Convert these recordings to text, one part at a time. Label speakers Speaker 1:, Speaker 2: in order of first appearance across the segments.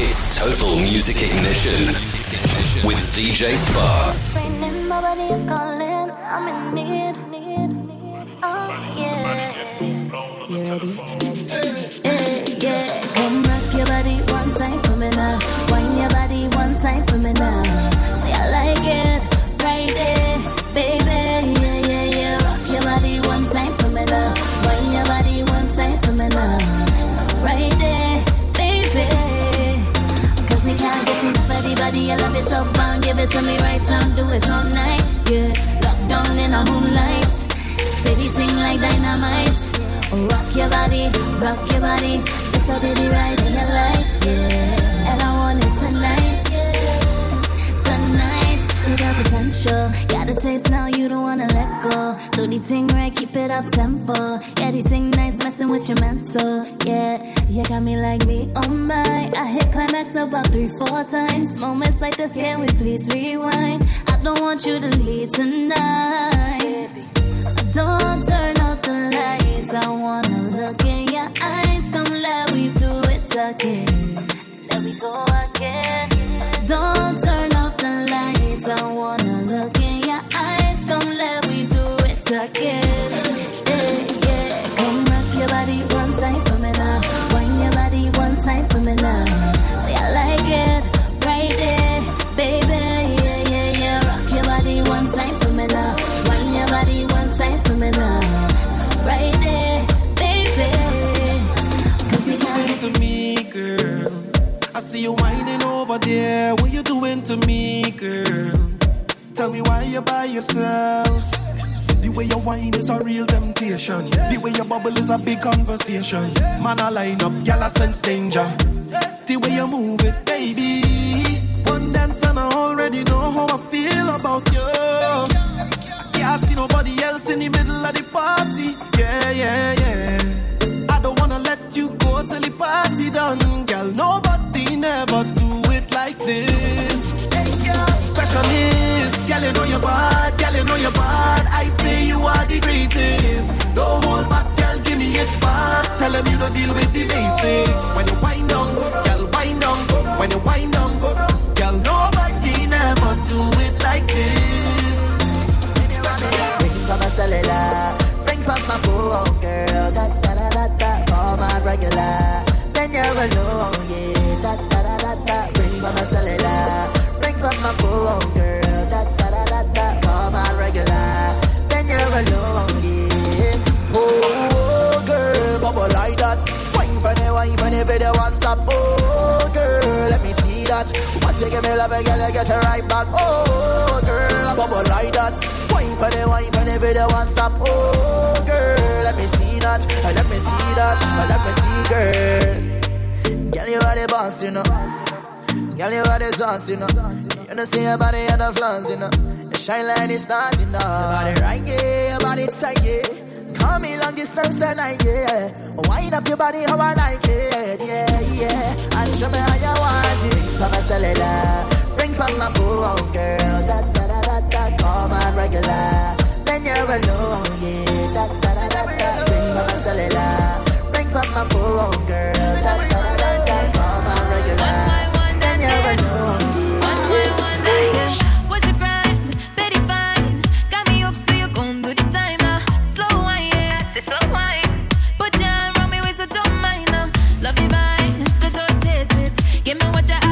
Speaker 1: It's Total Music Ignition with ZJ Sparks.
Speaker 2: You ready? It to me right time. Do it all night. Yeah, locked down in a moonlight. The thing like dynamite. Rock your body, rock your body. This will the ride in your life, yeah. Potential, got a taste now. You don't wanna let go. Do the thing right, keep it up tempo. Yeah, the thing nice, messing with your mental. Yeah, you got me like me, oh my. I hit climax about three, four times. Moments like this, can we please rewind? I don't want you to leave tonight. Don't turn out the lights. I wanna look in your eyes. Come, let we do it again. Let me go Yeah, yeah. Come rock your body one time for me now. Your body one time for me now. Say I like it right there, baby. Yeah, yeah, yeah. Rock your body one time for me now. Your body one time for me now. Right there, baby. You
Speaker 3: doing to me, girl? I see you whining over there. What you doing to me, girl? Tell me why you're by yourself. The way you whine is a real temptation. The way you bubble is a big conversation. Man, I line up, gal, I sense danger. The way you move it, baby. One dance and I already know how I feel about you. I can't see nobody else in the middle of the party. Yeah, yeah, yeah. I don't wanna let you go till the party done, girl. Nobody never do it like this. Specialist, girl, you know you're bad, girl, you know you're bad. I say you are the greatest. Don't hold back, girl, give me it fast. Tell them you don't deal with the basics. When you wind down, girl, wind down. When you wind down, girl, nobody never do it like this.
Speaker 4: Bring from my cellular, phone, girl. Da da da da da, call my regular. Then you're alone, yeah. Da da da da da, bring from my cellular, that. Once you give me love, girl, you get it right back. Oh, girl, bubble like that. Wine for the wine for the video, what's up? Oh, girl, let me see that. Let me see that. Let me see, girl. Girl, you are the boss, you know. Girl, you are the sauce, you know. You know, see your body and the flaws, you know. You shine like the stars, you know. Your body right, yeah. Your body tight, yeah. Call me long distance tonight, yeah. Wind up your body how I like it, yeah, yeah. And show me how you want it. Uh. My cellular, bring from my phone, girl. Da da da da da, call my regular. Then you're alone, yeah. Da da da da da, bring from my cellular, uh. bring from my phone, girl. Da da da,
Speaker 5: Give me what you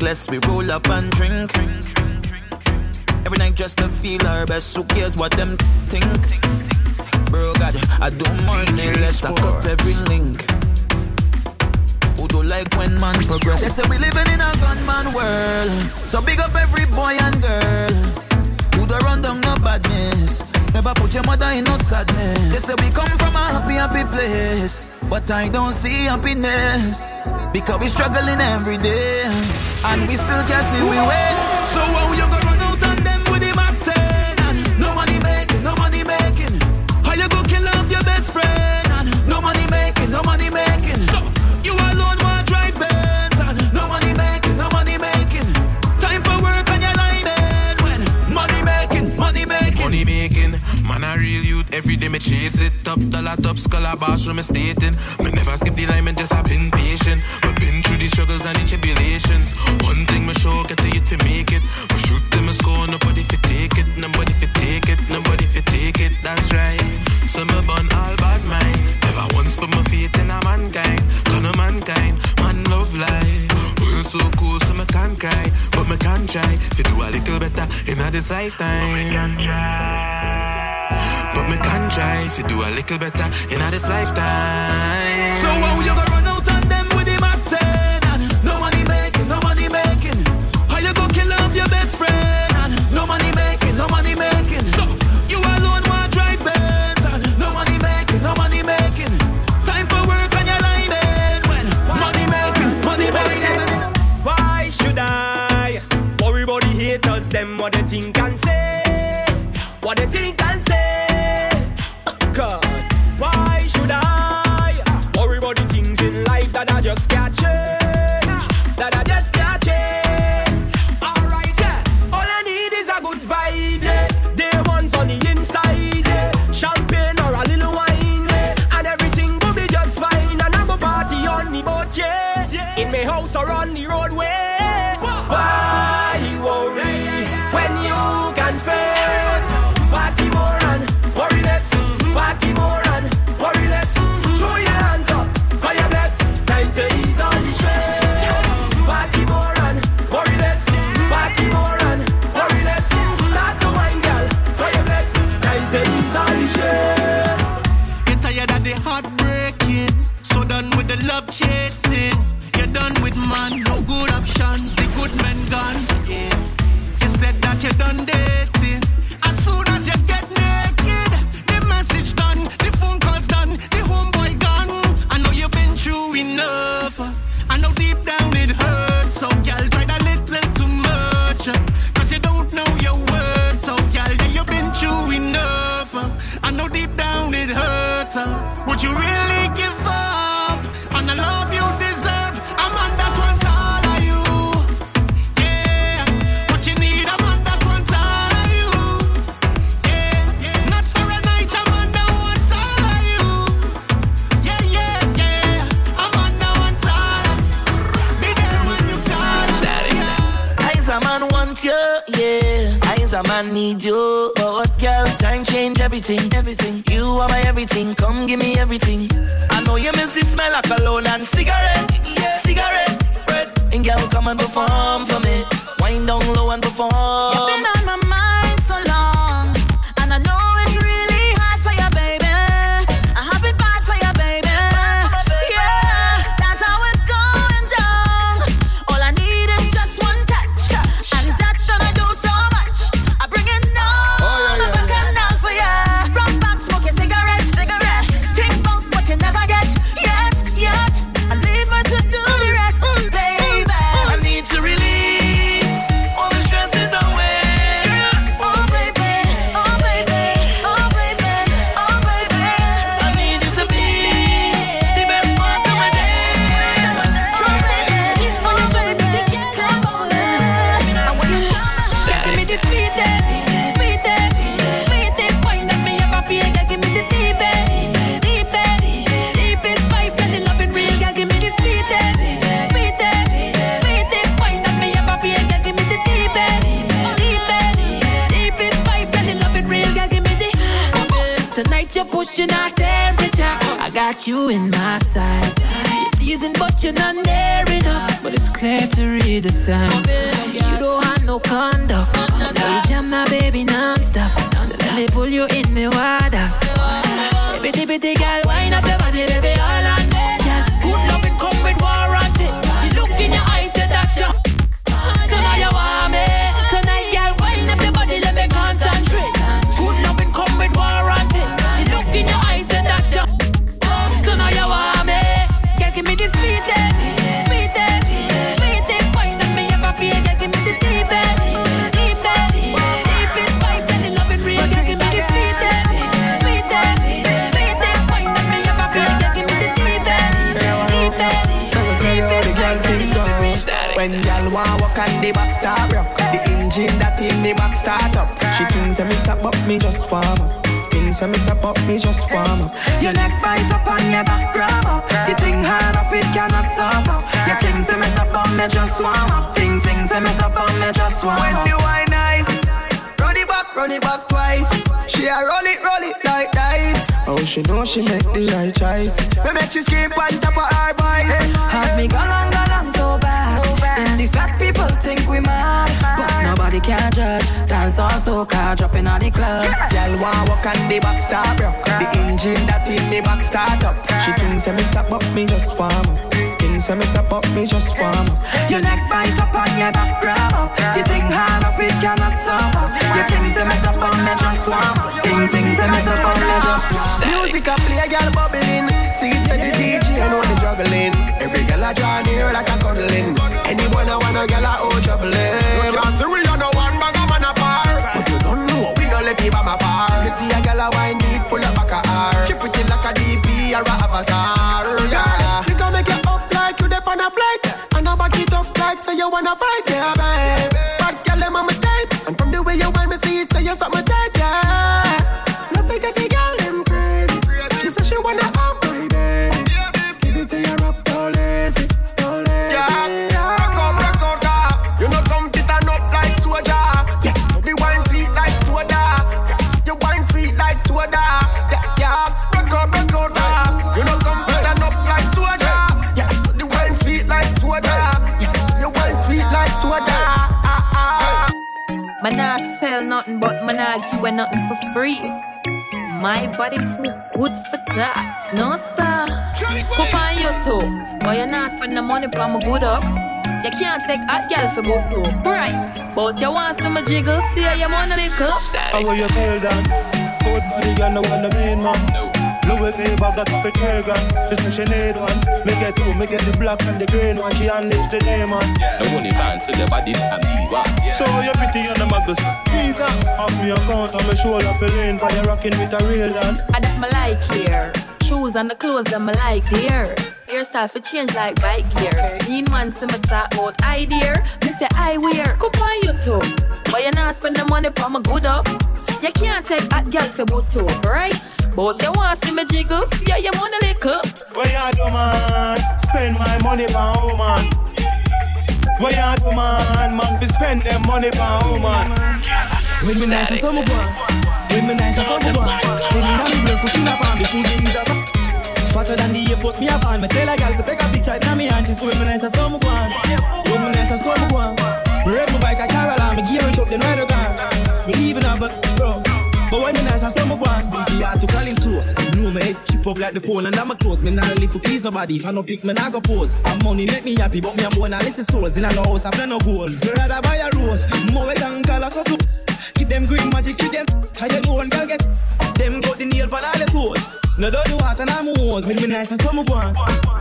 Speaker 5: reckless, we
Speaker 6: roll up and drink. Every night just to feel our best, who cares what them think? Bro, God, I do more, say less, I cut every link. Who do like when man progress? They say we living in a gunman world, so big up every boy and girl. Who do run down no badness? Never put your mother in no sadness. They say we come from a happy, happy place. But I don't see happiness. Because we struggling every day. And we still can't see we win. So how you gonna run out on them with the back ten? And no money making, no money making. How you gonna kill off your best friend? And no money making, no money
Speaker 7: chase it top dollar, top scholar, bathroom stating. Me never skip the line, me just have been patient. Me been through the struggles and the tribulations. One thing me sure get the youth to make it. Me shoot them a score, nobody fi take it, nobody fi take it, nobody fi take it. That's right. So me born all bad mind. Never once put my faith in a mankind, gonna mankind, man love life. We're so cool, so me can't cry try to do a little better in this lifetime. But me can try to do a little better in this lifetime.
Speaker 6: So what you gonna run?
Speaker 8: think and say. What they think
Speaker 5: on the
Speaker 8: back start rock The engine that in the back start up. She thinks that me stop up, me just warm up. Thinks that me stop up, me just warm up.
Speaker 9: Your neck bite up and your back grab up. The thing hard up, it cannot stop up. Your things say me stop on me just warm up. Thing things say me stop on me just warm
Speaker 8: When the wine nice Run it back, run it back twice. She a roll it, roll it like dice. Oh, she know she make the right choice. Me make she scream on top of her voice.
Speaker 9: Have me galang galang so bad. The fat people think we mad. But nobody can judge. Dance also car dropping on the club.
Speaker 8: Y'all want walk on the back start rock The engine that in the back start up She thinks that me stop up, me just warm up Thinks that me stop up, me just warm up
Speaker 9: Your neck bite up on your back grab up. The thing hard up, it cannot stop up. Your things say me stop on me just warm up. Thing things say me stop on me just warm up.
Speaker 8: Music a play, a girl bubbling. See it to the DJ, I know the juggling. Every girl a draw near like a cuddling. Anyone I wanna girl a oh juggling. You can't see we are no one bag of man apart. But you don't know we no let you by my far. You see a girl a wine deep, pull up back a R. She pretty like a DP or a avatar. So you wanna fight, yeah, babe. Bad girl, them on my type, and from the way you want me see it, say you something
Speaker 5: nothing but man, I nothing for free. My body too good for that. No, sir. Cook on YouTube. But you not spend the money for my good up. You can't take hot girl for go to. Right. But you want some jiggle, see how you want a little.
Speaker 10: How will you feel that? Good body, girl, no one the main man. Louis V bag that for three grand. She say she need one. Me get two, me get the black and the green one. She unleash the name on.
Speaker 11: The only fans to the body and me what?
Speaker 10: So you pretty on the muggles. Visa off me account on my shoulder, for feeling for you rocking with a real dance.
Speaker 5: I that me like here. Shoes and the clothes that me like there. Hairstyle for change like bike gear. Mean man see me talk about idea. Me say I wear. Cook on YouTube. But you not spend the money for my good up. You can't take hot girl for good too, right? But you want to see me jiggle, see how you want a little.
Speaker 10: What you do, man? Spend my money for woman. What you do, man? Man, fi spend them money for woman.
Speaker 8: When me nice as summer boy. When me nice as summer boy. When me not real cooking up on the shoes is a Fatter than the Air Force me a van. Me tell a gal to take a picture in me hand. She say when me nice as summer boy. When me nice as summer boy. Ride my bike a Caroline. Me gear it up then ride a. Me leaving her but bro. But when me nice as summer boy. Biggie hard to call him close. Know me head chip up like the phone and I'm a close. Me not live for please nobody. If I no pick me not go pose. And money make me happy but me a born a list of souls. In a no house I play no goals. Me rather buy a rose. More than call a couple. Keep them green magic, keep them. How you know one girl get them got the nail for all the toes. No do what and I'm hose. When me nice as summer one.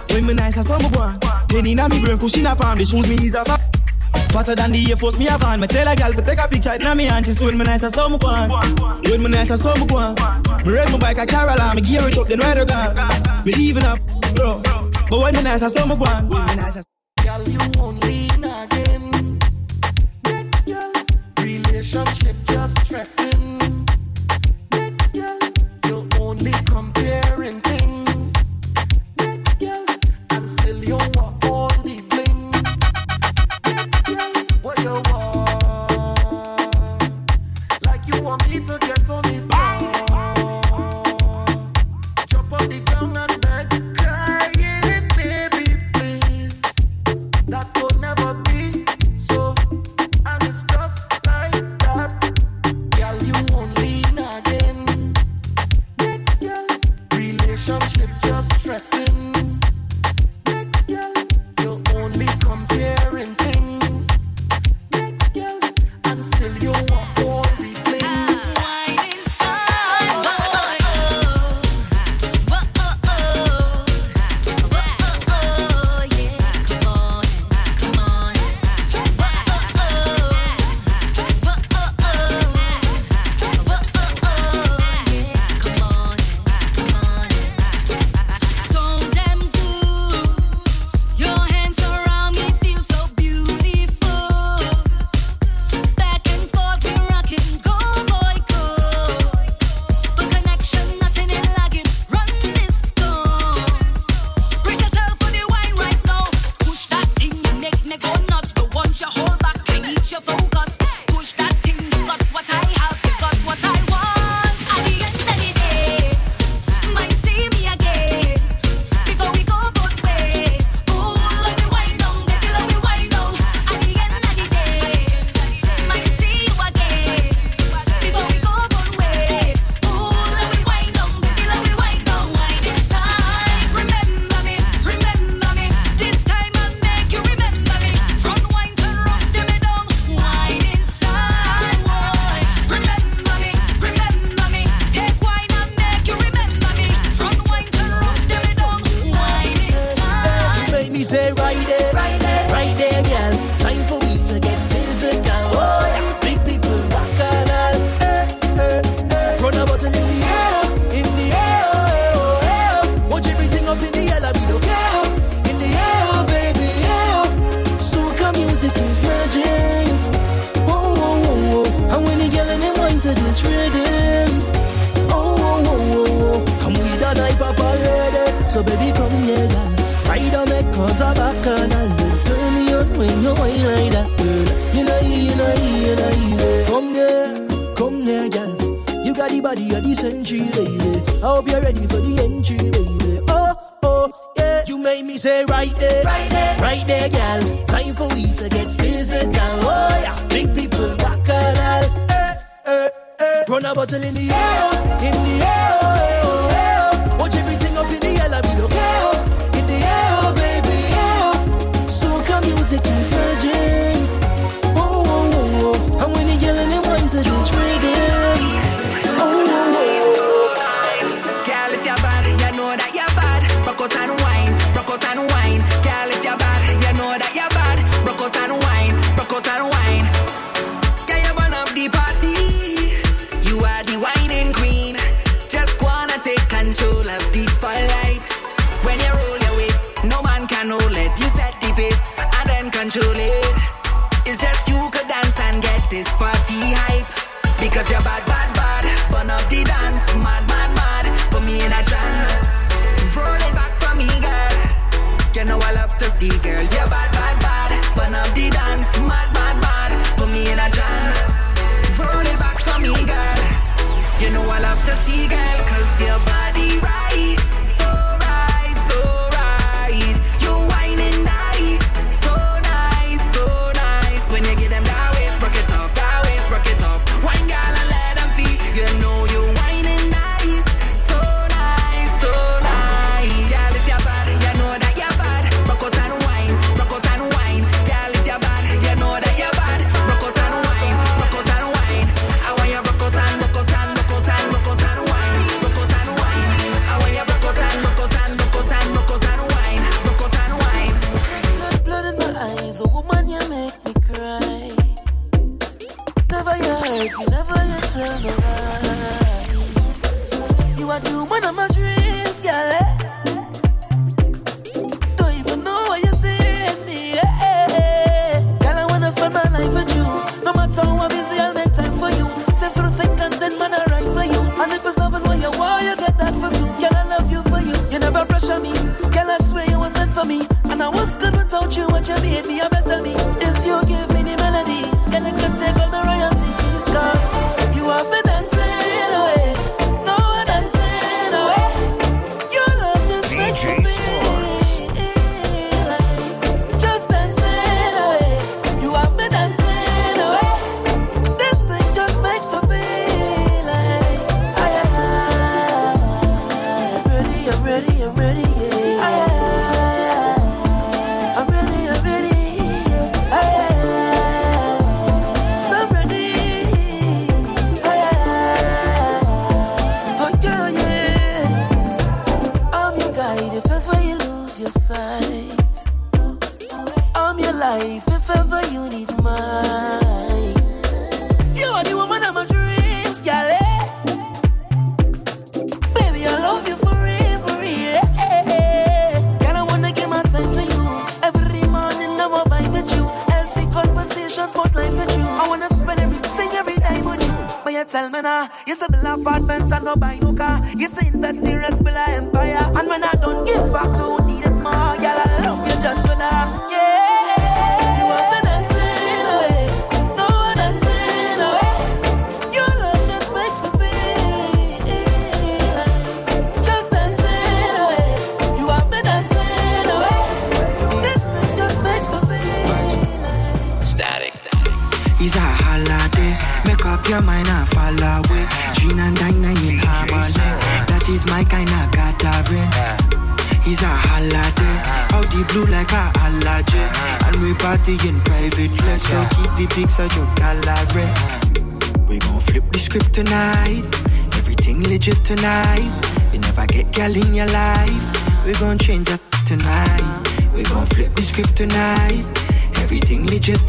Speaker 8: When me nice as summer one. Then in a me brain cushion up on the shoes me is a Fatter than the Air Force me a van. Me tell a gal to take a picture a me hand. She when me nice as summer one. When me nice as summer one. Me ride my bike a Caroline. Me gear it up then ride a gun. Me leaving up, bro. But when me nice one. When me as
Speaker 12: Girl, you only nagging. Next girl, relationship just stressing. Next girl, you're only comparing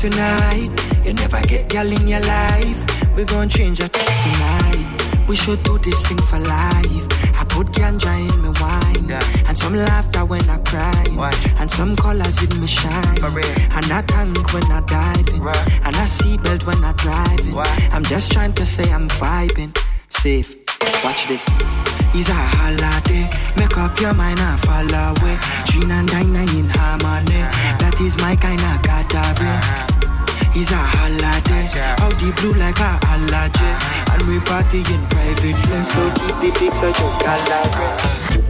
Speaker 9: tonight. You
Speaker 13: never get girl
Speaker 14: in your
Speaker 10: life. We gon' change it tonight. We should do this thing for life. I put ganja in me wine, yeah. and some laughter when I cry, and some colors in me shine. And I tank when I dive in, right. and I seatbelt when I drive. Right. I'm just trying to say I'm vibing, safe. Watch this. It's a holiday. Make up your mind and follow away. Gin and dine in harmony. That is my kind of gathering is a holiday. Out the blue like a allergy. And we party in private place, so keep the pics of your gallery.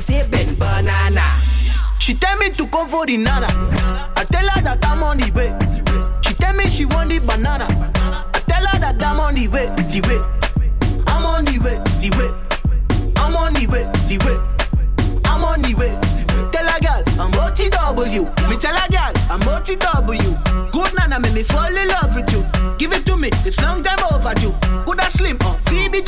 Speaker 3: Can
Speaker 13: say bend banana.
Speaker 4: She tell me to come for the nana. I tell her that I'm on the way. She tell me she want the banana. I tell her that I'm on the way, the way. I'm on the way, the way. I'm on the way, the way. I'm on the way. Tell her girl, I'm OTW. Me tell her girl, I'm OTW. Good nana make me fall in love with you. Give it to me, it's long time overdue. Good a slim or Phoebe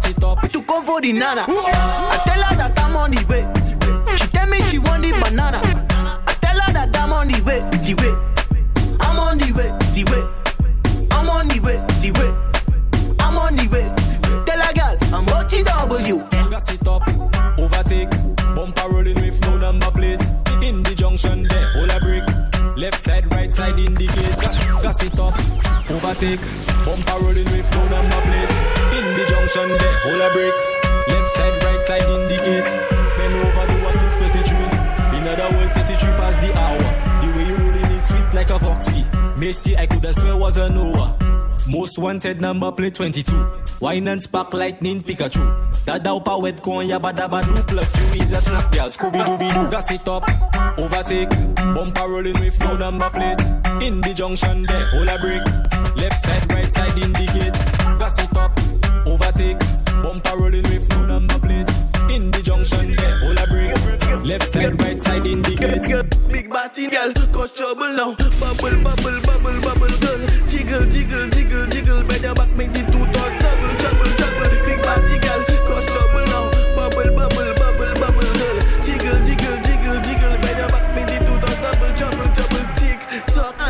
Speaker 4: turn it wrong.
Speaker 15: Gas it up.
Speaker 4: To come for the nana. I tell her that I'm on the way. She tell me she want the banana. I tell her that I'm on the way, the way. I'm on the way, the way. I'm on the way, the way. I'm on the way. Tell her girl, I'm OTW.
Speaker 15: Gas it up, overtake. Bumper rolling with no number plate. In the junction there, hold a break. Left side, right side indicate. Ga- Gas it up, overtake. Bumper rolling with no number plate. Junction there, hold a break. Left side, right side indicate. Bend over do a 633. In other words, 33 past the hour. The way you rolling it sweet like a foxy. Macy, I could have swear was a Noah. Most wanted number plate 22. Wine and spark lightning Pikachu. Dada upa wet con ya badaba do plus you is a snap girl Scooby Dooby Doo. Gas it up, overtake. Bumper rolling with no number plate. In the junction there, hold a break. Left side, right side indicate. Gas it up, overtake. Bumper rolling with no number plate. In the junction there, hold a break. Left side, right side indicate.
Speaker 16: Big body girl, cause trouble now. Bubble, bubble, bubble, bubble girl. Jiggle, jiggle, jiggle, jiggle. Your back, make the two thought double, trouble, trouble. Big body girl,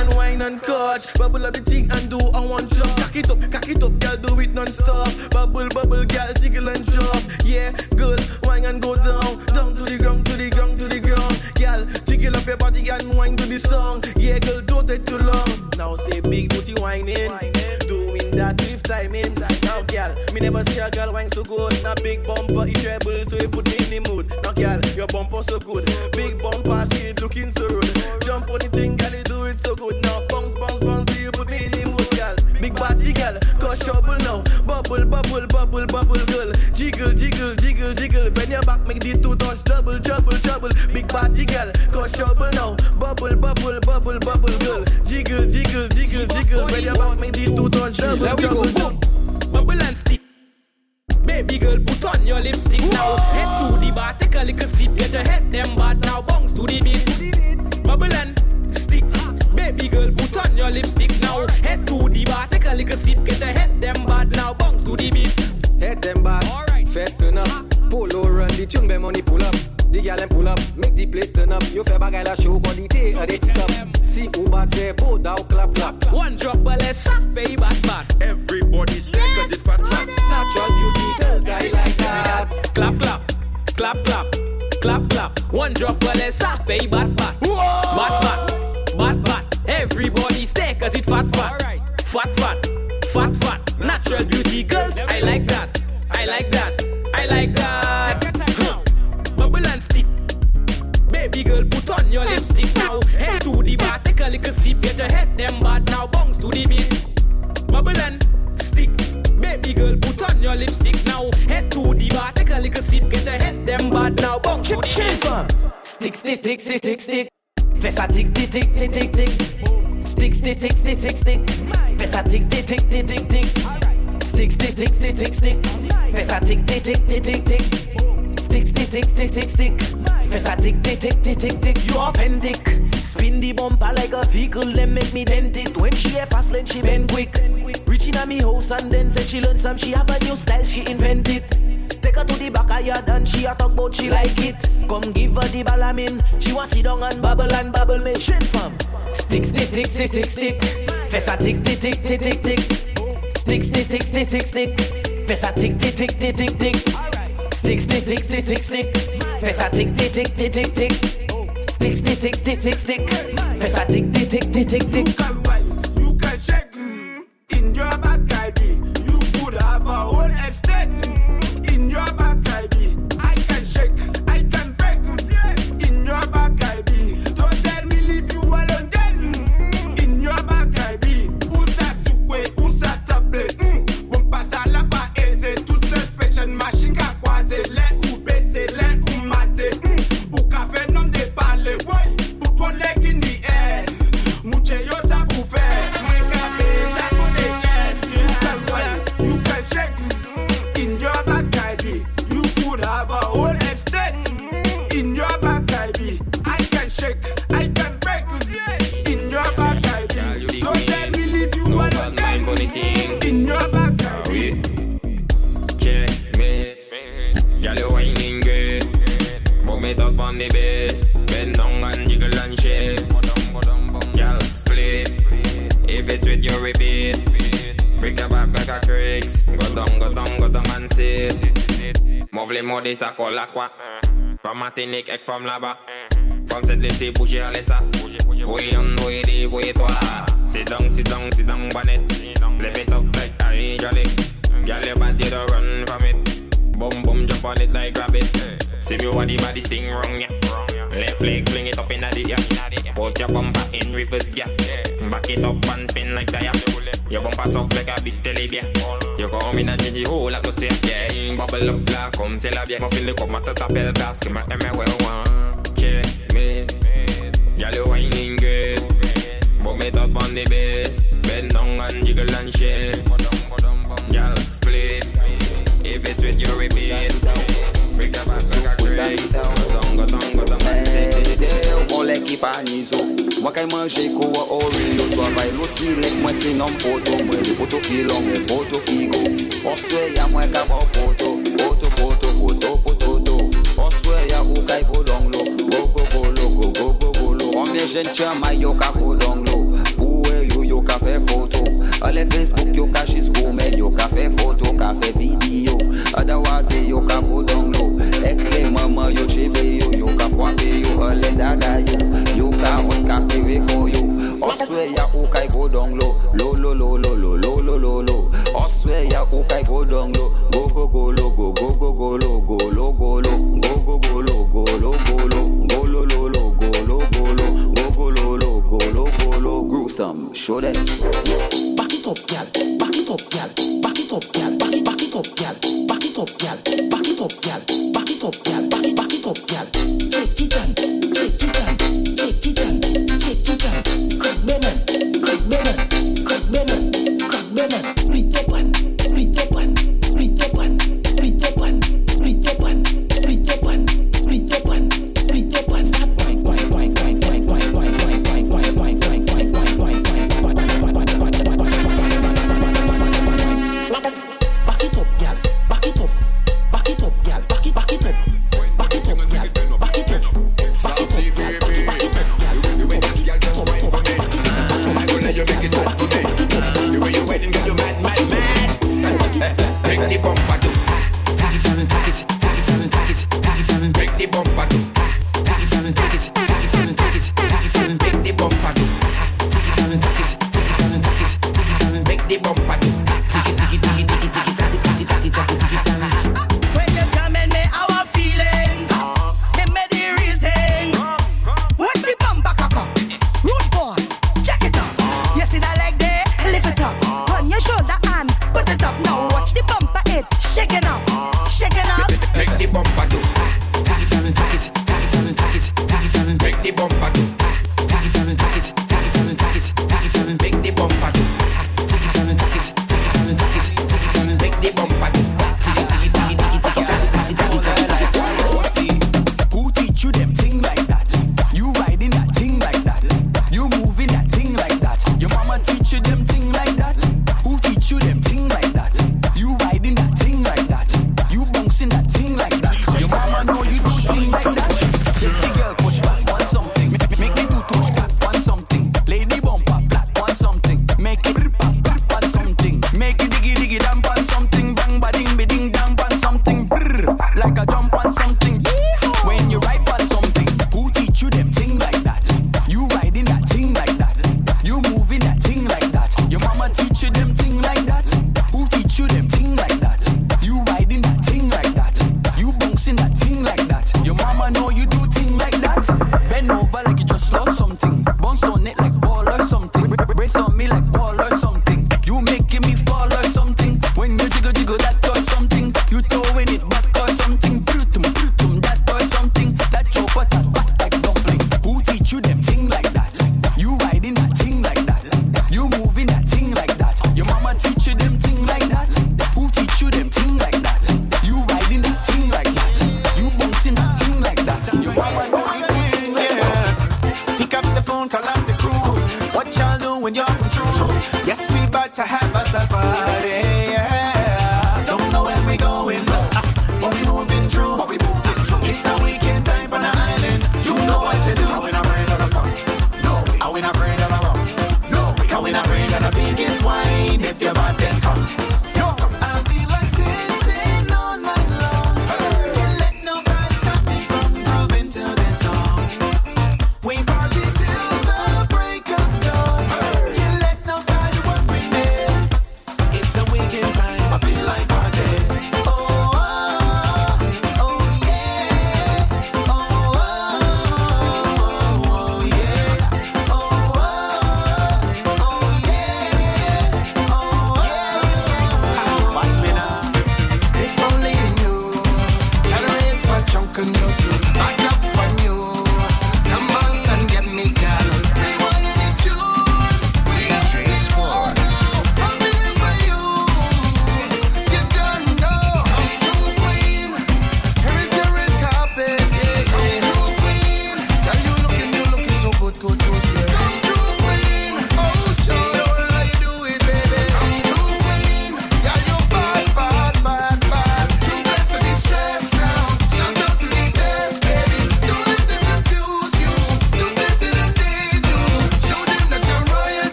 Speaker 16: and wine and catch. Bubble up the thing and do I want job. Cock it up, cock it up, girl, do it non-stop. Bubble, bubble, girl, jiggle and drop. Yeah, girl, wine and go down, down to the ground, to the ground, to the ground. Girl, jiggle up your body and wine to the song. Yeah, girl, don't take too long. Now say big booty whining, doing that with timing. Now, girl, me never see a girl wine so good. Now big bumper, it treble, so it put me in the mood. Now, girl, your bumper so good. Big bumper, see it looking so rude. Jump on the thing, girl, you do it so good. Now bounce, bounce, bounce, you put me in the mood, girl. Big body, girl, cause trouble now. Bubble, bubble, bubble, bubble, girl. Jiggle, jiggle, jiggle, jiggle. Bend your back, make the two touch double, trouble, trouble. Big body, girl, cause trouble now. Bubble, bubble, bubble, bubble, girl. Jiggle, jiggle, jiggle, jiggle. Bend your back, make the two touch double,
Speaker 15: There we go,
Speaker 16: trouble.
Speaker 15: boom. Bubble and stick. Baby girl, put on your lipstick now. Head to the bar, take a little sip. Get your head them bad now. Bounce to the beat. Bubble and stick. Baby girl, put on your lipstick now. Head to the bar, take a little sip. Get your head them bad now. Bounce to the beat.
Speaker 17: Head them back, fed turn up. Polo run, the tune be money pull up. The gal them pull up, make the place turn up. You fair bagay la show quality, a they tick up. See who bad there, bow down, clap clap.
Speaker 15: One drop a less, very bad bad.
Speaker 17: Everybody stay cause it fat clap. Natural beauty girls, I like that.
Speaker 15: Clap clap, clap clap, clap clap. One drop a less, very bad bad. Bad bad, bad bad. Everybody stay cause it fat fat. Fat fat, fat fat. Natural beauty girls, I like that. I like that. I like that. Bubble and stick. Baby girl, put on your lipstick now. Head to the bar, take a little sip. Get your head them bad now. Bounce to the beat. Bubble and stick. Baby girl, put on your lipstick now. Head to the bar, take a little sip. Get your head them bad now. Bounce to the beat.
Speaker 18: Stick, stick, stick, stick, stick, stick. Fais ça tic, tic, tic, tic, tic, tic. Stick, stick, stick, stick, stick, stick. Fais ça tic, tic, tic, tic, tic, tic. Stick, stick, stick, stick, stick, stick. Fais ça tic, tic, tic, tic, tic, tic. Stick, stick, stick, stick, stick, stick. Fais ça tic, tic, tic, tic, tic, tic. You authentic. Spin the bumper like a vehicle, then make me dent it. When she a fast lane, she bend quick. Reaching at me house and then say she learn some. She have a new style, she invent it. Take her to the back of yard and she a talk about she like it. Come give her the balamin. She want sit down and bubble and bubble me. Shin fam. Stick, stick, stick, stick, stick, stick. Fais ça tic, tic, tic, tic, tic, tic.
Speaker 19: Stick, stick, stick, stick, stick, stick. Fais ça tic, tic, tic, tic, tic, tic. Stick, stick, stick, stick, stick, stick. Fais ça tic, tic, tic, tic, tic, tic. Stick, stick, stick, stick, stick, stick. Fais ça tic, tic, tic, tic, tic.
Speaker 20: You can shake mm, in your back,
Speaker 21: les mots ça colle à quoi? From Martinique, ek from là-bas. From cette laissée bouger à l'essa. Voyez on, voyez des, voyez toi. Sit down, sit down, sit down, bonnet. Lift it up like a hydraulic. Girl, your body don't run from it. Boom, boom, jump on it like rabbit. See me what the body sting wrong, yeah. Left leg, fling it up in the yeah. Put your bumper in reverse, yeah. Back it up and spin like that, yeah. Your bumper soft like a big telly, yeah. Jag går om innan jag hole hål att se yeah Bubble up black, kom till av jag Man fyller kopp, man tar tappelglas Ska man ämna well one. Check me. Girl you whining great. Bump me up on the bass Bend down and jiggle and shake. Girl split. If it's with you repeat. Break the a
Speaker 22: Mwa kay manje kowa orilo Swa vai lo silek mwen nom poto Mwen di poto kilo mwen poto kigo Oswe ya mwen ka ba poto Poto poto poto poto to Oswe ya u kay bodong lo Go go go lo go go go lo Combien jen chama yo ka kodong lo Pouwe fe foto Ale Facebook yo ka shisko Men yo ka fe foto ka fe video Otherwise yo ka kodong lo Ekle mama yo chebe yo Yo ka fwape yo Ale dada yo. Yo ka ot ka seve ko yo Oswe ya u kay godong lo Lo lo lo lo lo lo lo lo. Lo Oswe ya u kay godong lo Go go go go lo go lobo lo Gruesome, show that
Speaker 23: Back it up, gal. Back it up, gal. Back it up, gal. Back it, back it up, gal. Back it up, gal. Back it up, gal. Back it up, gal. Back it, back it up, gal. Take it and, take it and,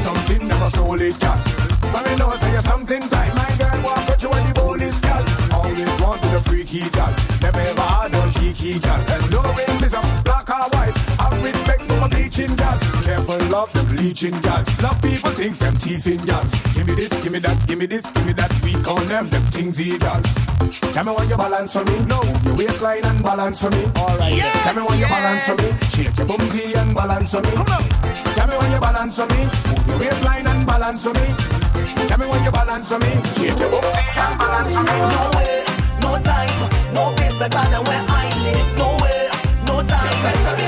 Speaker 24: Something
Speaker 10: never sold it, girl. For me know say you're something tight, my girl. Walk with you when the ball is. Always wanted a freaky girl. Never ever had no geeky girl. No racism, black or white. Have respect for my bleaching gals. Careful love the bleaching gals. Love people things them teeth in gals. Give me this, give me that, give me this, give me that. We call them them things eh, gals. Tell me when you balance for me. No, your waistline and balance for me. Alright.
Speaker 25: Yes,
Speaker 10: Tell me when
Speaker 25: yes.
Speaker 10: you balance for me. Shake your bumsy and balance for me. Come on. Tell me when you balance on me. Move your waistline and balance on me. Tell me when you balance on me. Shake your booty and balance on me.
Speaker 26: No way, no time, no place better than where I live. No way, no time, better
Speaker 27: be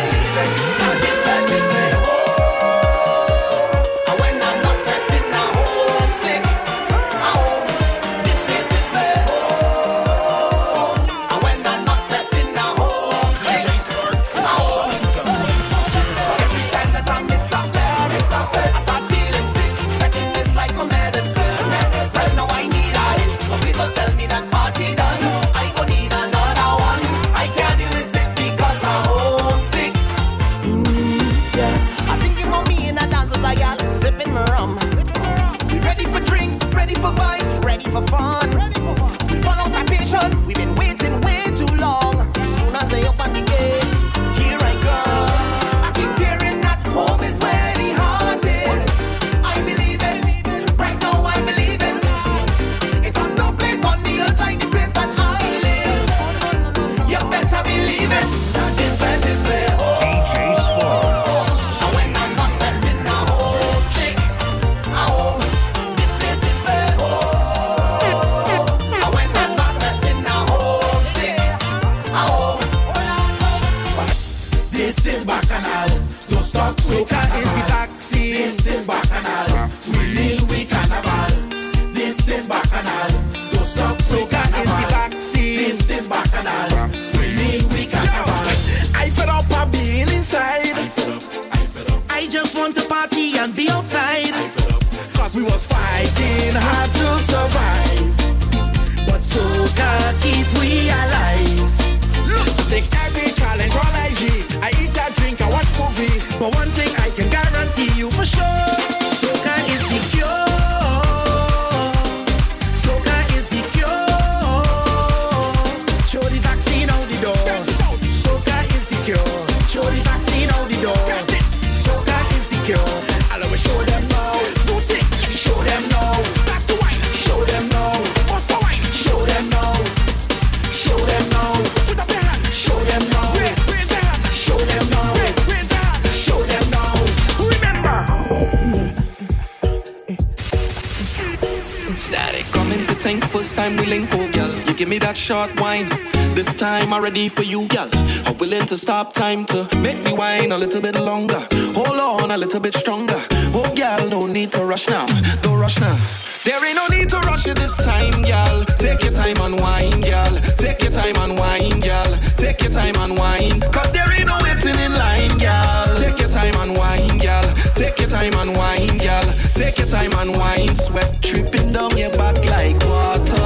Speaker 3: time we link, oh girl. You give me that short wine. This time I'm ready for you, girl. I'm willing to stop time to make me wine a little bit longer. Hold on a little bit stronger. Oh girl, no need to rush now. Don't rush now. There ain't no need to rush it this time, girl. Take your time and wine, girl. Take your time and wine, girl. Take your time and wine. Cause there ain't no waiting in line, girl. Take your time and wine, girl. Take your time and wine, girl. Take your time and wine. Sweat dripping down your back like water.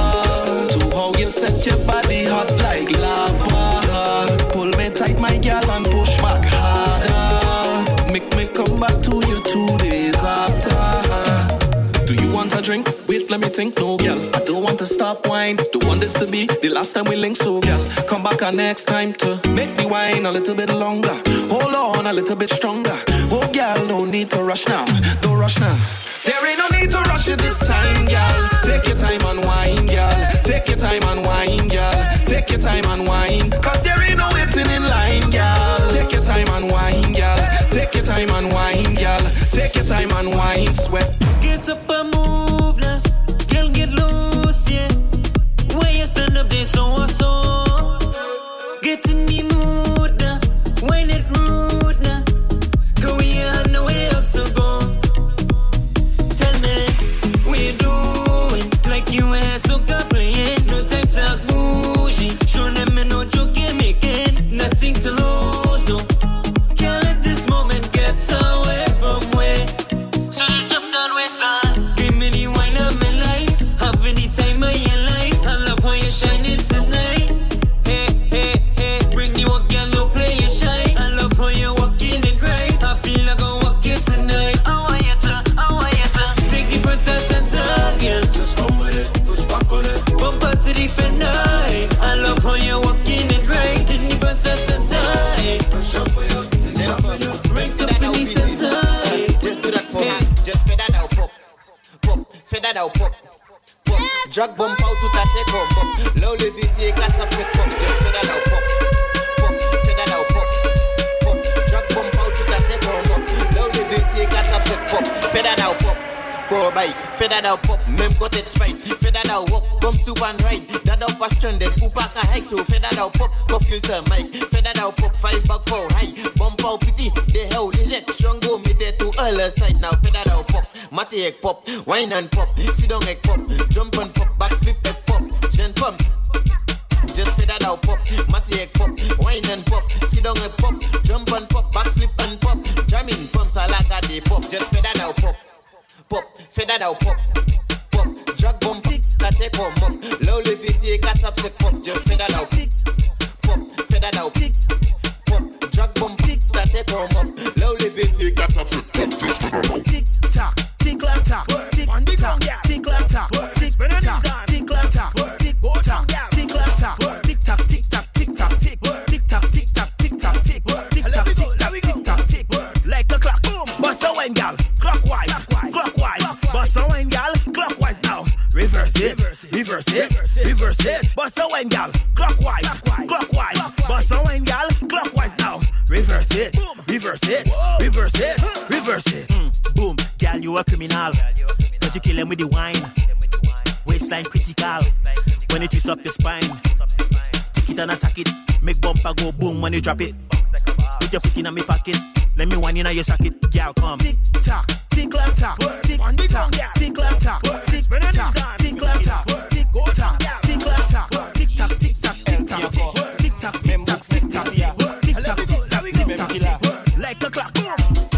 Speaker 3: To how you set your body hot like lava. Pull me tight, my girl, and push back harder. Make me come back to you two days after. Do you want a drink? Wait, let me think. No, girl, I don't want to stop wine. Don't want this to be the last time we link. So, girl, come back a next time to make the wine a little bit longer. On a little bit stronger. Oh, girl, no need to rush now. Don't rush now. There ain't no need to rush it this time, girl. Take your time and wine, girl. Take your time and wine, girl. Take your time and wine. Cause there ain't no waiting in line, girl. Take your time and wine, girl. Take your time and wine, girl. Take your time and wine, sweat.
Speaker 27: Get up
Speaker 28: Drag bump out to take home, pop. Low levity, cat up, set pop. Just feather now, Go bike, feather now pop, mem got it spine, feather now walk, come soup and ride, that up fast trended, poop back a hike, so feather now pop, go filter mic, feather now pop, five back for high, bump out pity, the hell is it, strong go meet it to all the side. Now, feather now pop, matty egg pop, wine and pop, sit down egg pop, jump and pop, back flip egg pop, gen pump, just pop, egg pop, wine and pop, sit down egg pop, jump and pop, back flip and pop, jamming from Salaga they pop, just feather now pop pop, feather now pop, pop, drag bump, that take come up, low levity, cat up, set pop, just feather now, pop, feather now, pop, drag bump, that take come up, low levity, cat up, set pop, just feather now.
Speaker 27: Tick tock, tick like tock, tick on the ground, tick like tock, tick tock, tick like tock, Reverse it, reverse it, reverse it. Bust a wine, gal, clockwise, clockwise. Bust a wine, gal, clockwise now. Reverse it, reverse it, reverse it, reverse it. Mm, boom, gal, you a criminal. Cause you kill him with the wine. Waistline critical. When it twist up your spine.
Speaker 29: take it and attack it. Make bumper go boom when you drop it. Put your foot in my pocket. Let me one in your socket. Girl, come. Tick tock, tick clap tap, tick tick clap tap, tick tick clap tap, tick tick clap tap, tick tick tick tick tick tick tick tick tick tock, tick tock, like a clock.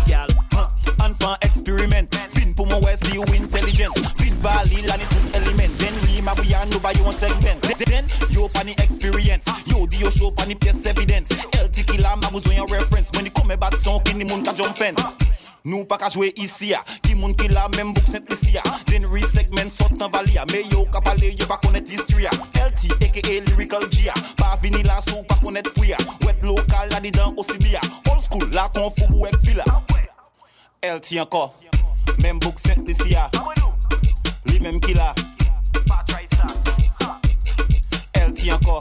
Speaker 30: Girl, huh? enfant experiment. Fin pour mon Wesley you intelligent. Fin valid and it's element. Then we ma we and over you on segment. Then- Then you pan the experience. Yo di yo show pan the pièce evidence. El tequila ma besoin yon reference. When you come bat son ki ni moun ka jump fence. Nou pa ka jwe isi ya ah. Ki moun ki la ah. men bouk sent lisi ya Den Genry segment sot nan vali ya ah. Me yo ka pale yo pa konet histri ya LT aka lyrical G ya Pa vini la sou pa konet pou ya Wet lokal la di dan osibi ya Old school la kon fubu ek fila LT anko Men bouk sent lisi ya Li men ki la. LT anko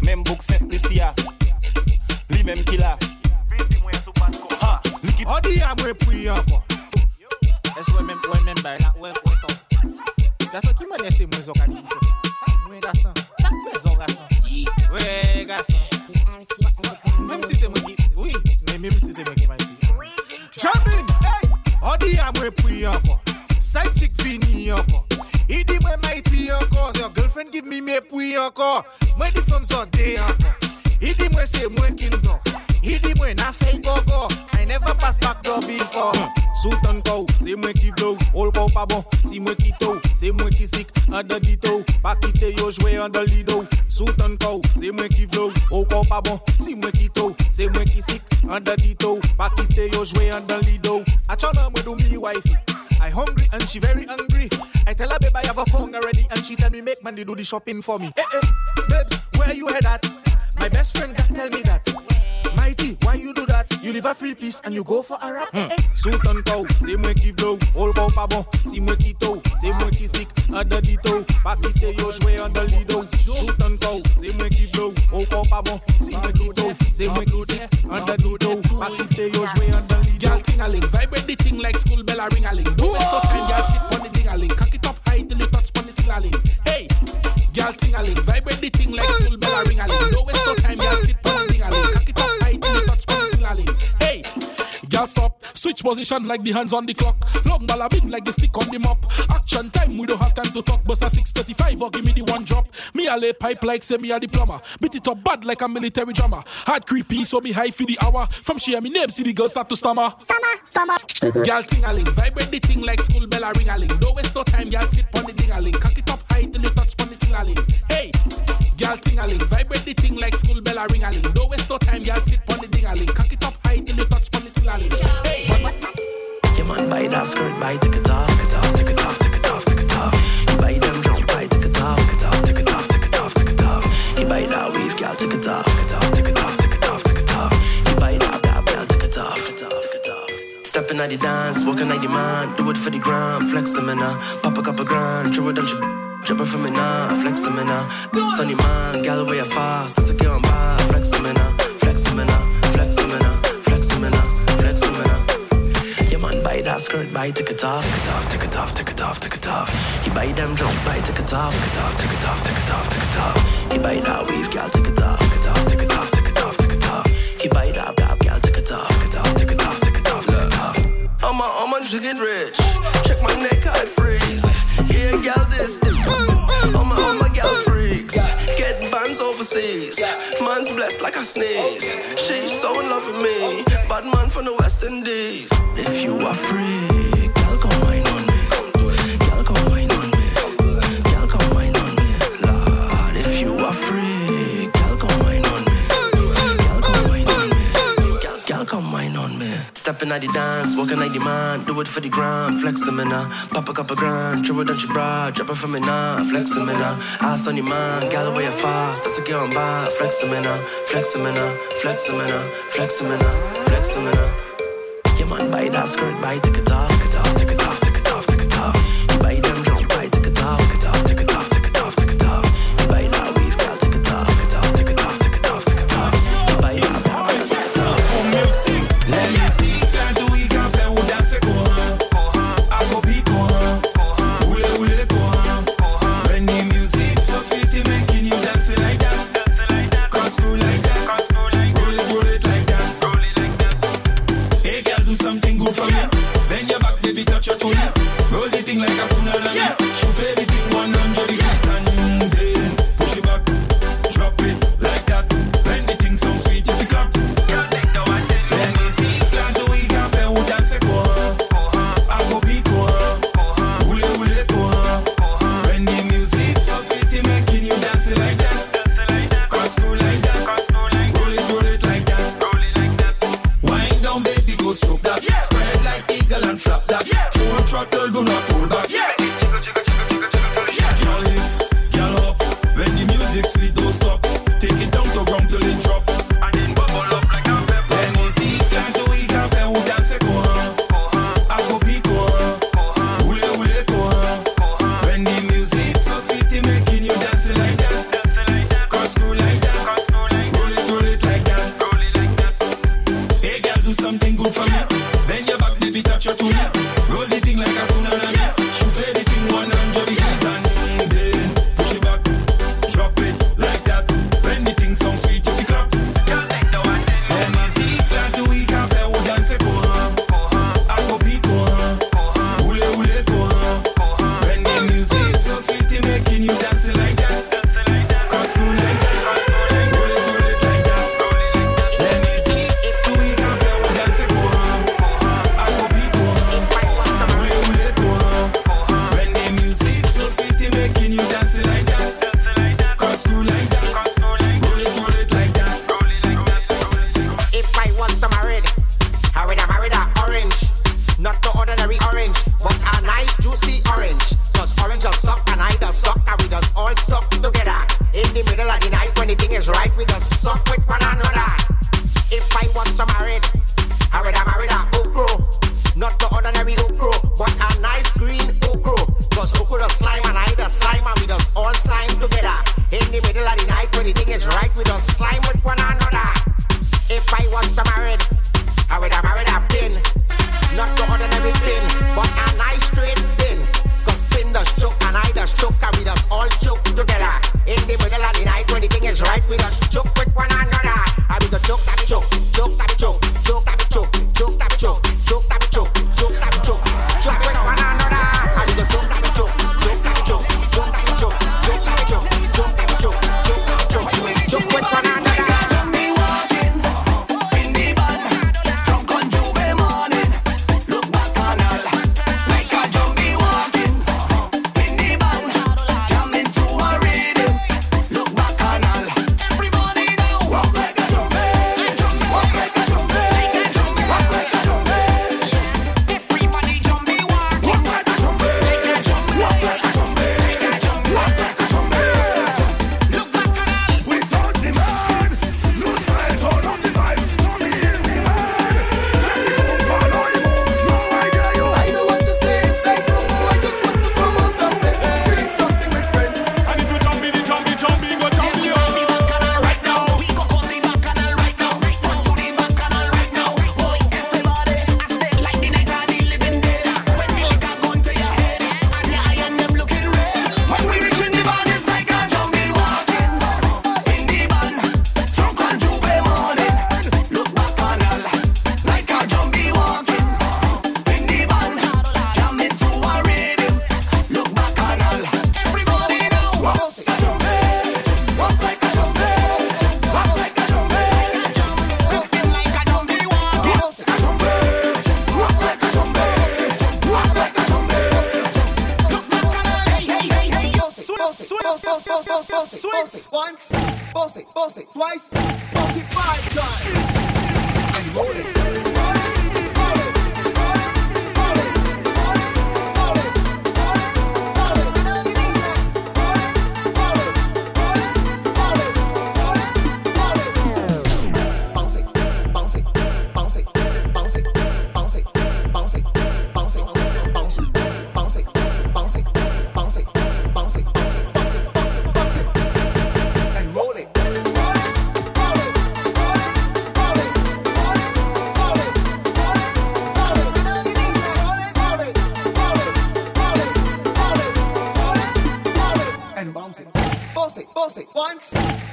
Speaker 30: Men bouk sent lisi ya Li men ki la.
Speaker 29: Odi ọ dị ya agba epu ihe ọkọ Gason ki manye se mwen zo ka di bito? Mwen gason, chak mwen zo gason Wey gason Mwen msi se mwen ki, oui Mwen msi se mwen ki manye ki Jamin, hey Odi ya mwen pou yonko Side chick fini yonko Idi mwen maiti yonko Your girlfriend give me me pou yonko Mwen di fom zo de yonko Idi mwen se mwen kindo Idi mwen na fey go Pass back door before. Suit and cow, se mwen ki blow. Ol cow pa bon, si mwen ki tou. Se mwen ki sik, under the toe. Pa kite yo jwe under the dough. Suit and cow, se mwen ki blow. Ol cow pa bon, si mwen ki tou. Se mwen ki sik, under the toe. Pa kite yo jwe the dough. I tell her mwen do me wifey. I hungry and she very hungry. I tell her babe I have a phone already and she tell me make money do the shopping for me. Eh eh, babes, where you head at? My best friend that tell me that. Mighty, why you do that? You live a free piece and you go for a rap. Hmm. Eh, suit and cow, se mwen ki blow. Ol cow pa bon, si mwen ki tou. Se mwen ki sik, under the toe. Pa kite yo jwe under the dough. Suit and cow, se mwen ki blow. Ol cow pa bon, si mwen ki tou. Se mwen ki sik, under the dough. Pa kite yo jwe under the
Speaker 31: Girl ting-a-ling, vibrate the thing like school bell a ring-a-ling. Don't waste no time, girl, sit on the ding-a-ling. Cock it up high till you touch on the ceiling. Hey, girl ting-a-ling, vibrate the thing like school bell a ring-a-ling. Don't waste no time, girl, sit you touch on the. Hey, girl stop, switch position like the hands on the clock. Long ball a bit like the stick on the mop. Action time, we don't have time to talk. Bust a 635 or give me the one drop. Me a lay pipe like say me a plumber. Beat it up bad like a military drummer. Hard creepy, so me high for the hour. From share me name, see the girl start to stammer. Stammer, stammer. Girl ting-a-ling, vibrate the thing like school bell a ring-a-ling. Don't waste no time, girl, sit on the ding-a-ling. Cock it up high till you touch on the ceiling. Hey, girl ting-a-ling, vibrate the thing like school bell a ring-a-ling. Don't waste no time, girl, sit on the ding-a-ling. Cock it up high till you touch on the ceiling. Hey.
Speaker 32: Yeah, man, buy that skirt, buy take it off, take it off, take it off, take it off, take it off. You buy them drum, buy take it off, take it off, take it off, take it off, take it off. You buy that weave, girl, take it off, take it off, take it off, take it off, take it off. You buy that girl, take it off, take it off, take it off. Stepping at the dance, walking at the man, do it for the gram, flex them in now, pop a couple grand, throw it on your Drop it for me now, flex them in now. Sunny man, gal way fast, that's a girl on by, flex them in now, flex them in now, flex them in now, flex them in now, flex them in now. Yeah, man, buy that skirt, buy take it off, take it off, take it off, take it off, take it off. You buy them jump, buy take it off, take it off, take it off, take it off, take it off. You buy that weave, gal, take it off, take it off, take it off, take it off, take it off. You buy that bab, gal, take it off, take it off, take it off, take it off, take it off.
Speaker 33: I'm a, I'm a rich. Check my neck, I Yeah, gal, this. I'm a, I'm a gal freaks. Get bands overseas. Man's blessed like a sneeze. She's so in love with me. Bad man from the West Indies.
Speaker 32: If you are free, come wine on me.
Speaker 33: Stepping at the dance, walking like the man. Do it for the gram, flex them in now. Uh. Pop a couple grand, throw it on your bra. Drop it for me now, flex them in now. Uh. Ass on your man, gal away fast. That's a girl on by. Flex them in now, uh. flex them in now, flex them in now, flex them in now, flex them in now.
Speaker 32: Yeah, man, buy that skirt, buy take it off,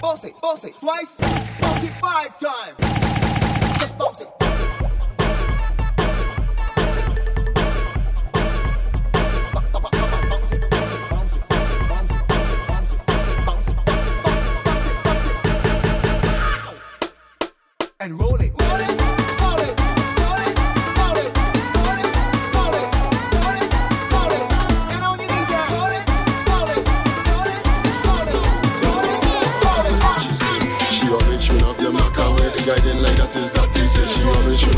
Speaker 20: Bounce it, bounce it twice, bounce it five times. Just bounce it, bounce it. And roll it, roll it.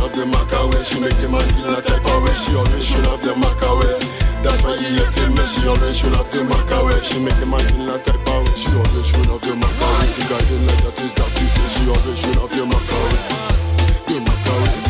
Speaker 34: love the macabre. She make the man feel a type of way. She always should love the macabre. That's why he hate me. She always should love the macabre. She make the man feel a type of way. She always should love the macabre. The garden like that is that piece. She always should
Speaker 35: love the macabre. The
Speaker 18: macabre.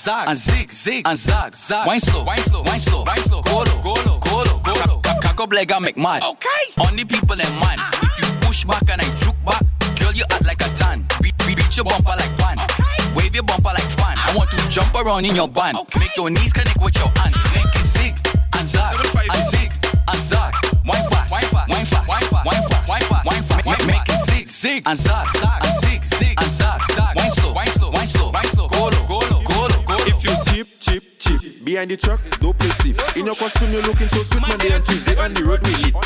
Speaker 18: Zag, and Zig, Zig, and Zag, Zag. Wine slow, wine slow, wine slow, wine slow. Golo, golo, golo, golo. Leg and make mad. Okay. Only people in man. Ah. If you push back and I juke back, girl you act like a tan. Beat, beat, beat your bumper like pan. Wave your bumper like fan. I want to jump around in your band. Make your knees connect with your hand. Make it zig, and Zag, and Zig, and Zag. Wine fast, wine fast, wine fast, wine fast, wine fast, wine fast, wine fast. Make, make it zig, zig, and Zag, Zag, and Zig, Zig, and Zag, Zag. Wine slow, wine slow, wine slow, wine slow.
Speaker 16: Behind the truck, don't play safe In your costume, you're looking so sweet Monday and Tuesday on the road we lit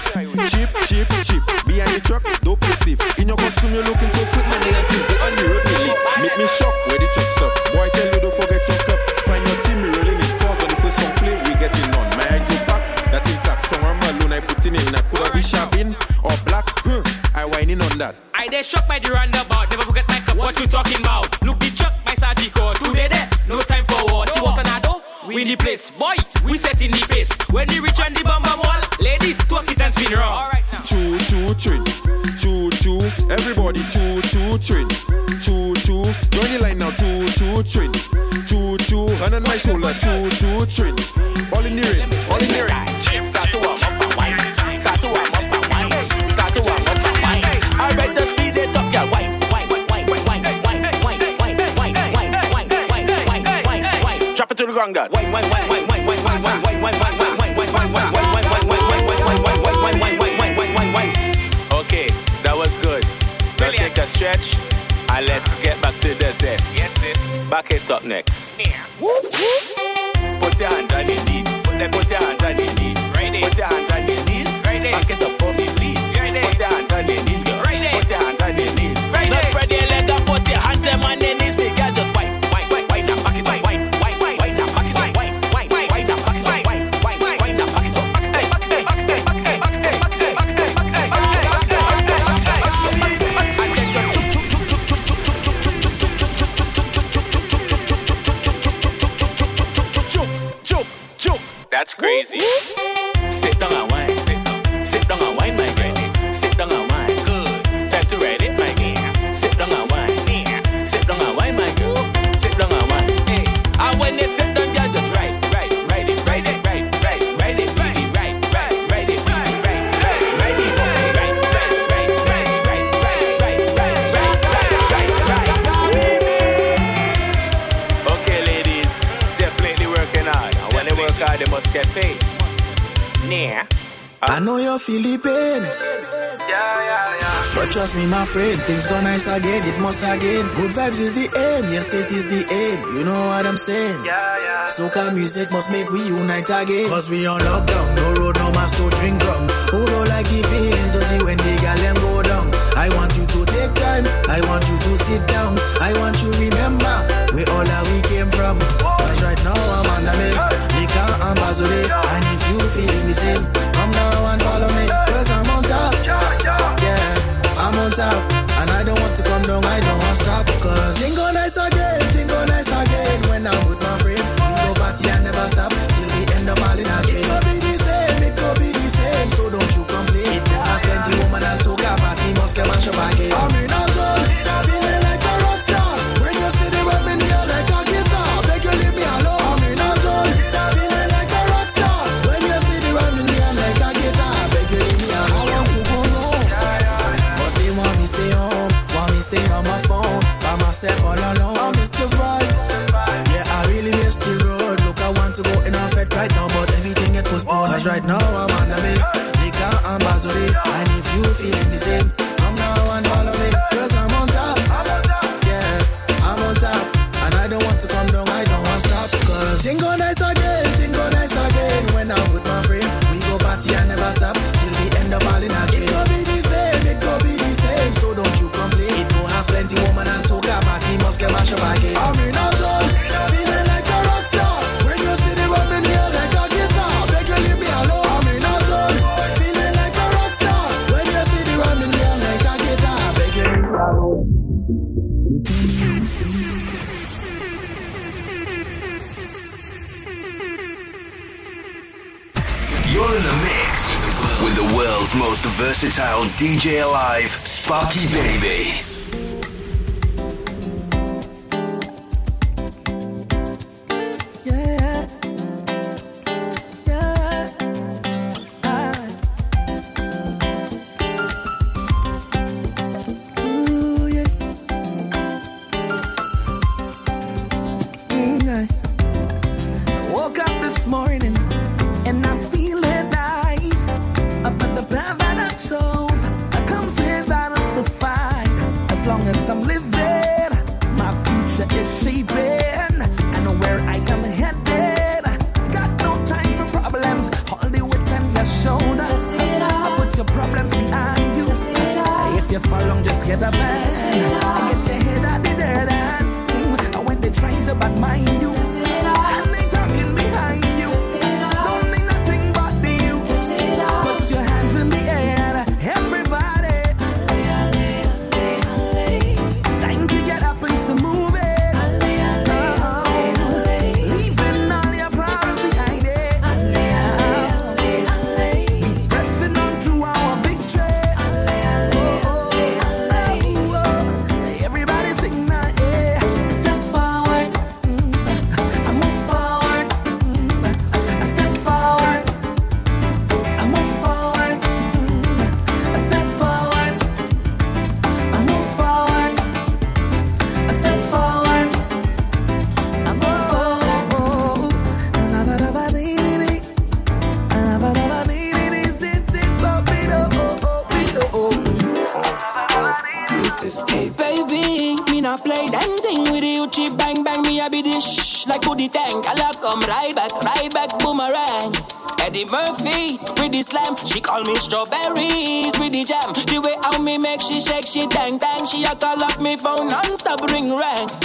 Speaker 16: Cheap, cheap, cheap Behind the truck, don't play safe In your costume, you're looking so sweet Monday and Tuesday on the road we lit Make me shock where the truck stop Boy, tell you don't forget your cup Find your team, we rolling it falls On the first song play, we getting on My eyes go back, that intact I'm alone, I put in in I could have be sharp in or black huh. I whining on that
Speaker 36: I dey shocked by the roundabout. Never forget my cup. What you talking about? Look place, boy. We set in the pace. When we reach on the bamba wall, ladies twerk it and spin around. All right now.
Speaker 16: Choo choo train, choo choo. Everybody choo choo train, and
Speaker 37: let's get back to the zest. Back it up next. Put your hands on your knees. Put your hands on your knees. Put your hands on your knees. Back it up for me, please. Put your hands on your knees, girl. Put your hands on your knees.
Speaker 23: afraid. Things go nice again, it must again. Good vibes is the aim, yes, it is the aim. You know what I'm saying? Yeah, yeah. Soca music must make we unite again. Cause we on lockdown, no road, no mask to drink from. Who don't like the feeling to see when the gal them go down? I want you to take time, I want you to sit down, I want you remember we all that we came from. Cause right now I'm on the make, liquor and
Speaker 18: basil. versatile DJ Live, Sparky Baby.
Speaker 38: She call me strawberries with the jam. The way how me make she shake, she dang dang. She a call up me phone non-stop ring rang.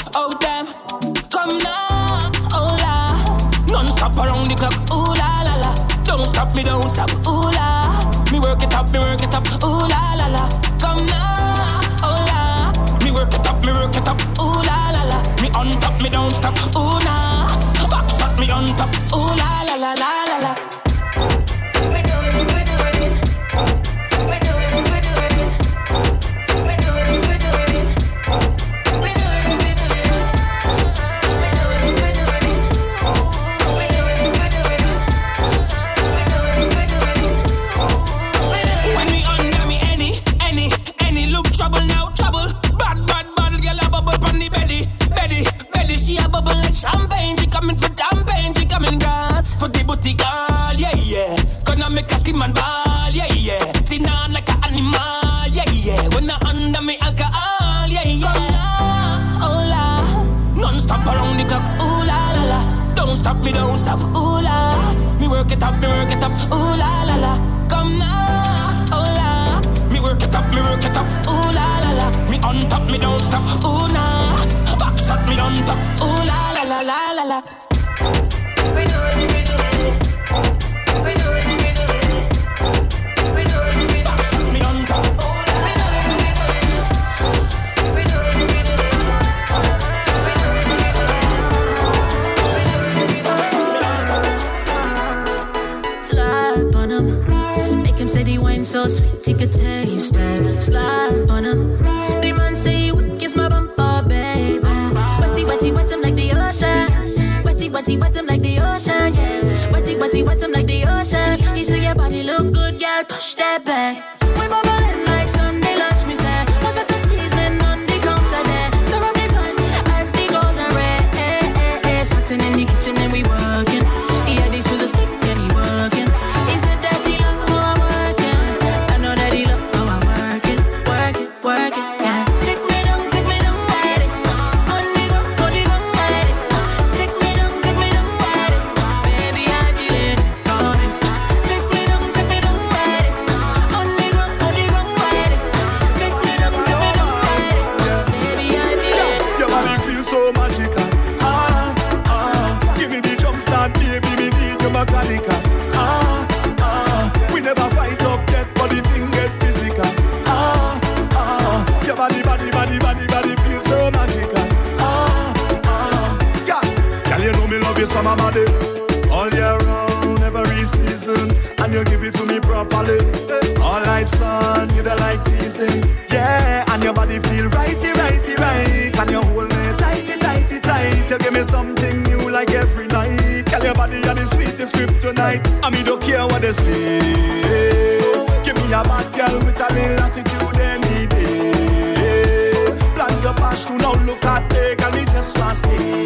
Speaker 39: Girl
Speaker 5: with a real attitude any day. Plant your passion, now look at me, girl, me just wanna stay.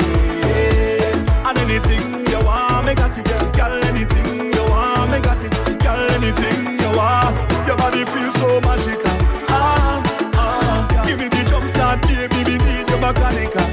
Speaker 5: And anything you want, me got it, girl. Anything you want, me got it, girl. Anything you want, your body feels so magical. Ah, ah, give me the jump start, baby, me need your mechanical.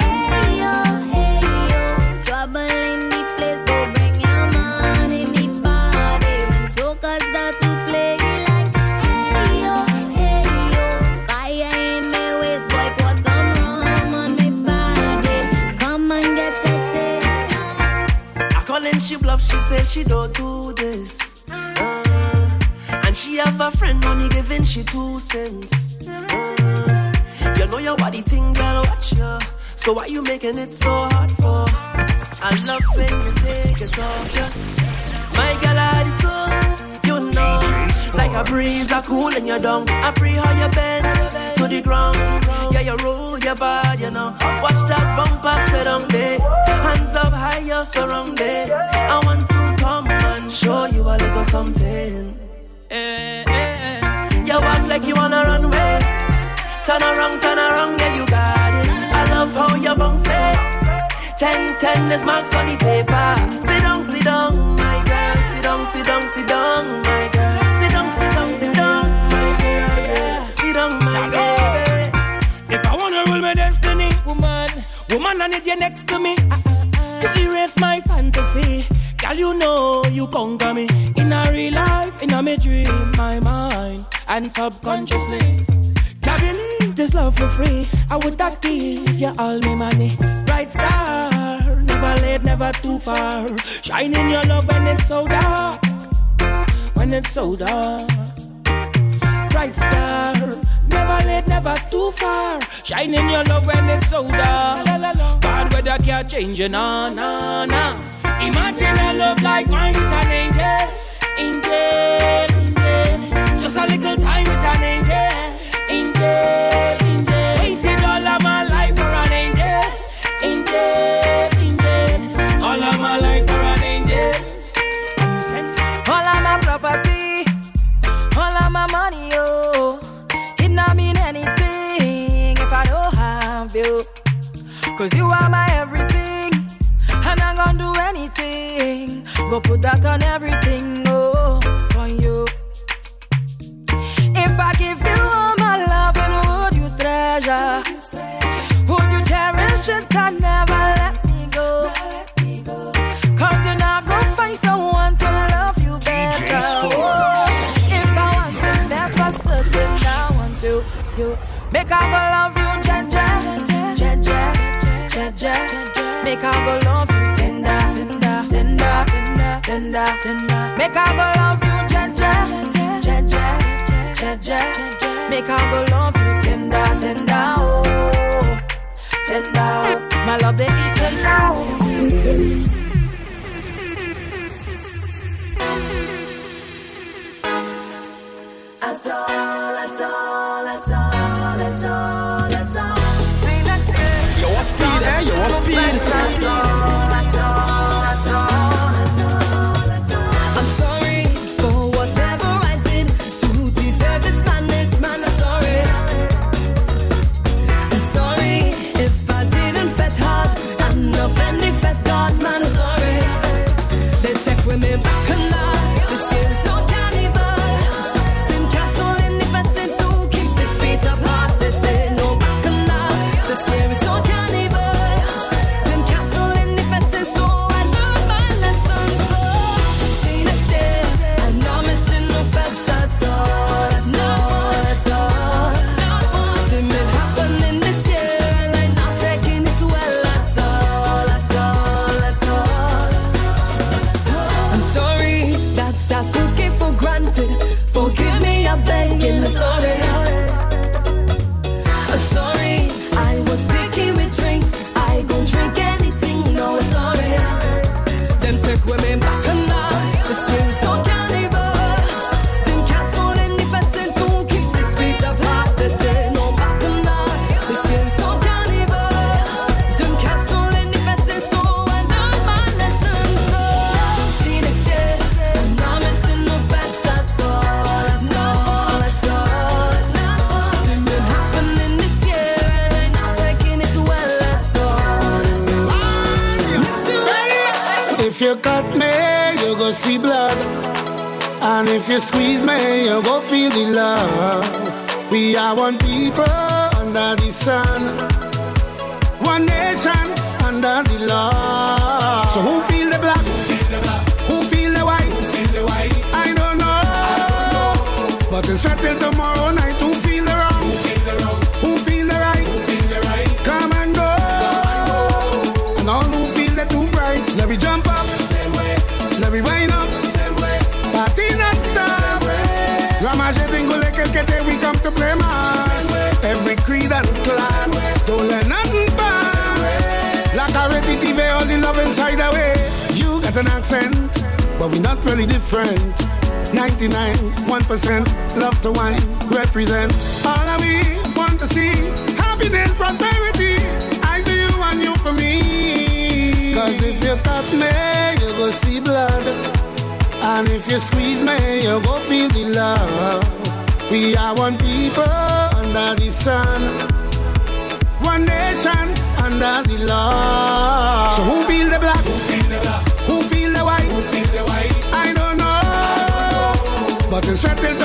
Speaker 14: she bluff, she don't do this. Uh, and she have a friend only giving she two cents. Uh, you know your body thing, girl, watch ya. So why you making it so hard for? I love when you take it off ya. My girl, you know. Like a breeze, I cool in your dung. I pray how you bend to the ground. Yeah, you roll your body, you know. Watch that bumper sit on there. Hands up high, you're surrounded. I want to come and show you a little something. Eh, eh, eh. You act like you wanna run away. Turn around, turn around, yeah, you got it. I love how you bounce it. Ten, ten, there's marks on the paper. Sit down, sit down, my girl. Sit down, sit down, sit down, my girl. Yeah. Sit down, my baby.
Speaker 18: If I wanna rule my destiny, woman, woman, I need you next to me. Ah, ah, ah. You erase my fantasy. Girl, you know you conquer me in a real life, in a me dream, my mind, and subconsciously. Cabin, this love for free. I would not give you all my money. Bright star, never late, never too far. Shine in your love when it's so dark. When it's so dark. Bright star, never late, never too far. Shine in your love when it's so dark. Bad weather can't change you, nah, nah, nah. Imagine a love like mine with an angel, angel, angel. Just a little time with an angel, angel, angel.
Speaker 5: You. Cause you are my everything, and I'm gonna do anything. Go put that on everything, oh, for you. If I give you all my love, and would you treasure? Would you cherish it and never let me go? Cause you're not gonna find someone to love you better. Oh, if I want to never certain, I want to you. Make I go love you, Make I go love you, tender, tender, tender, tender, tender. Make I go love you, Jaja, Jaja, Jaja. Make I go love you, tender, tender, oh, tender. oh. My love, they eat tender.
Speaker 40: Oh. That's all, that's all, that's all,
Speaker 41: what speed?
Speaker 40: And
Speaker 42: if you squeeze me, you go feel the love. We are one people under the sun, one nation under the law. So who feel the black? Who feel the black? Who feel the white? Who feel the white? I don't know. I don't know. But it's fatal tomorrow night. accent, but we're not really different. 99.1 love to wine, represent. All I we want to see, happiness, prosperity. I for you and you for me. Cause if you cut me, you go see blood. And if you squeeze me, you go feel the love. We are one people under the sun one nation under the law. So who feel the black?
Speaker 14: Nothing's certain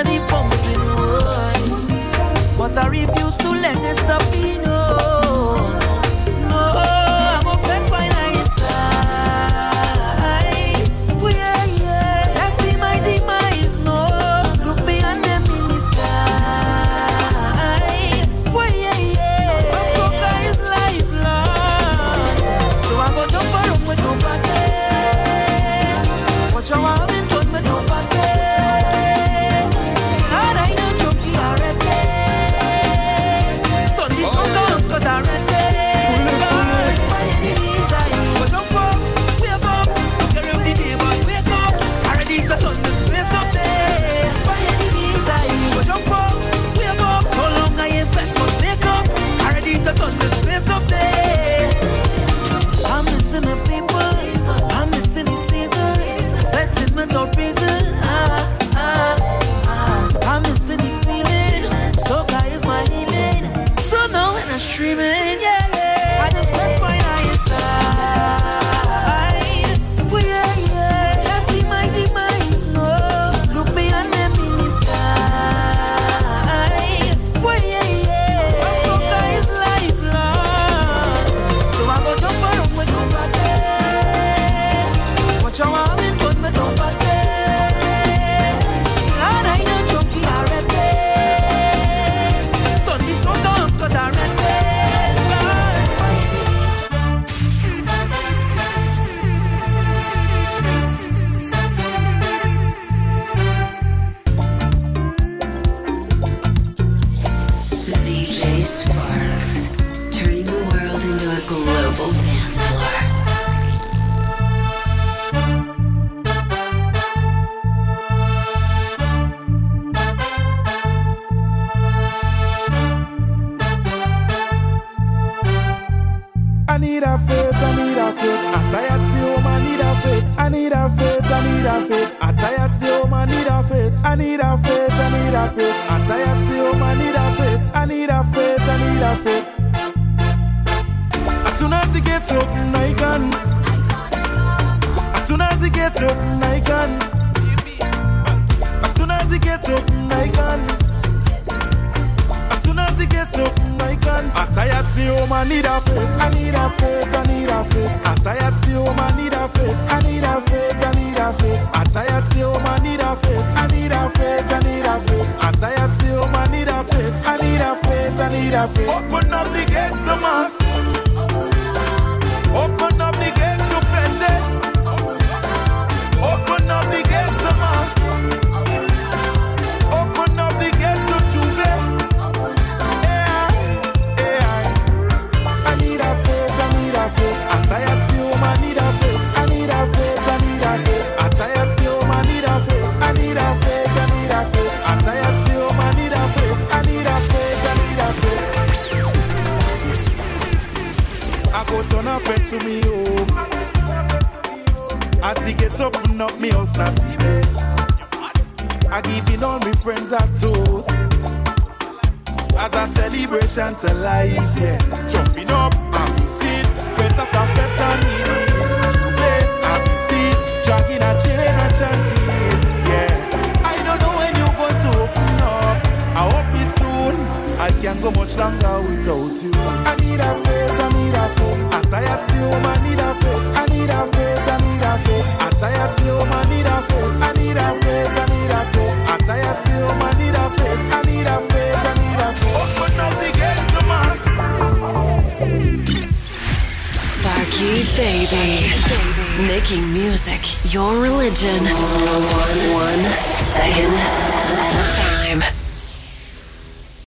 Speaker 14: steady pumping. But I refuse to let this.